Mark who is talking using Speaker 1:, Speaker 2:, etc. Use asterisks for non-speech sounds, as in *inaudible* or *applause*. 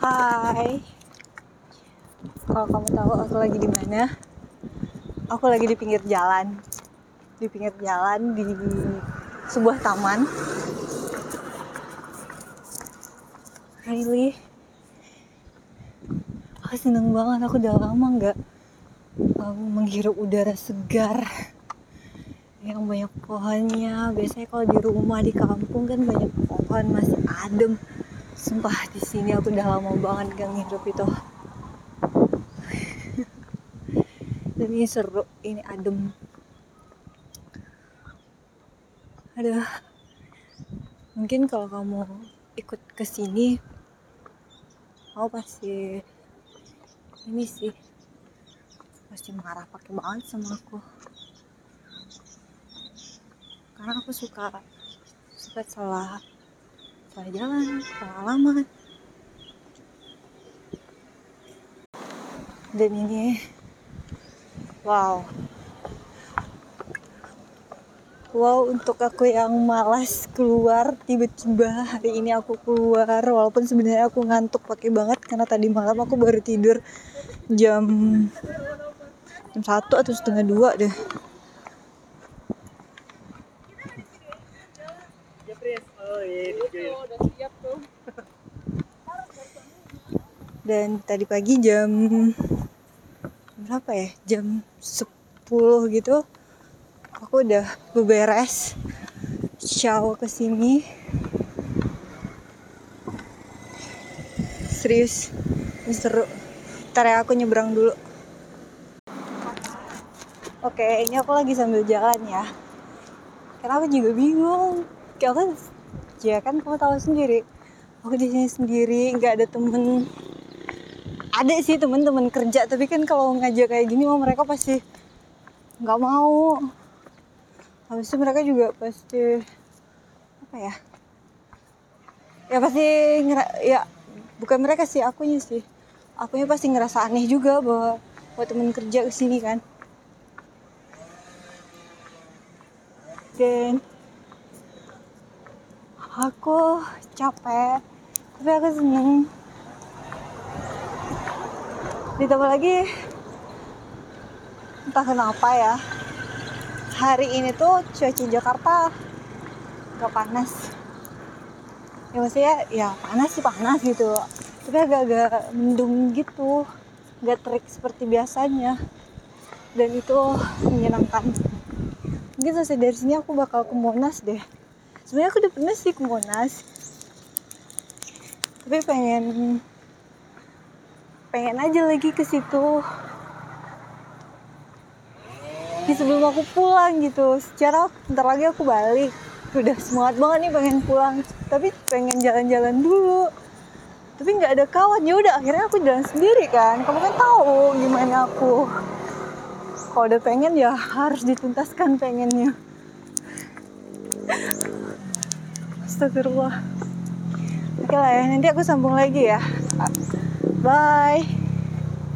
Speaker 1: Hai. Kalau kamu tahu aku lagi di mana? Aku lagi di pinggir jalan. Di pinggir jalan di sebuah taman. Really? Aku seneng banget. Aku udah lama nggak menghirup udara segar yang banyak pohonnya. Biasanya kalau di rumah di kampung kan banyak pohon masih adem. Sumpah di sini aku udah lama banget gak ngirup itu. *laughs* Dan ini seru, ini adem. Aduh. Mungkin kalau kamu ikut ke sini, kamu pasti ini sih pasti marah pakai banget sama aku. Karena aku suka suka salah salah jalan, salah alamat. Dan ini, wow, wow untuk aku yang malas keluar tiba-tiba hari ini aku keluar. Walaupun sebenarnya aku ngantuk pakai banget karena tadi malam aku baru tidur jam jam satu atau setengah dua deh dan tadi pagi jam berapa ya? Jam 10 gitu aku udah beberes show ke sini. Serius ini seru. Ntar ya aku nyebrang dulu. Oke ini aku lagi sambil jalan ya. Karena aku juga bingung aku ya kan kamu tahu sendiri. Aku di sini sendiri nggak ada temen. Ada sih temen-temen kerja tapi kan kalau ngajak kayak gini mah mereka pasti nggak mau. Habis itu mereka juga pasti apa ya? Ya pasti ngera ya bukan mereka sih akunya sih. Akunya pasti ngerasa aneh juga bahwa buat temen kerja ke sini kan. Dan aku capek tapi aku seneng. Ditambah lagi entah kenapa ya hari ini tuh cuaca Jakarta gak panas. Ya maksudnya ya panas sih panas gitu. Tapi agak-agak mendung gitu gak terik seperti biasanya. Dan itu menyenangkan. Mungkin selesai dari sini aku bakal ke Monas deh sebenarnya aku udah pernah sih ke Monas tapi pengen pengen aja lagi ke situ. Di sebelum aku pulang gitu. Secara ntar lagi aku balik. Udah semangat banget nih pengen pulang. Tapi pengen jalan-jalan dulu. Tapi nggak ada kawan. Ya udah akhirnya aku jalan sendiri kan. Kamu kan tahu gimana aku. Kalau udah pengen ya harus dituntaskan pengennya Astagfirullah Oke lah ya, nanti aku sambung lagi ya. Bye.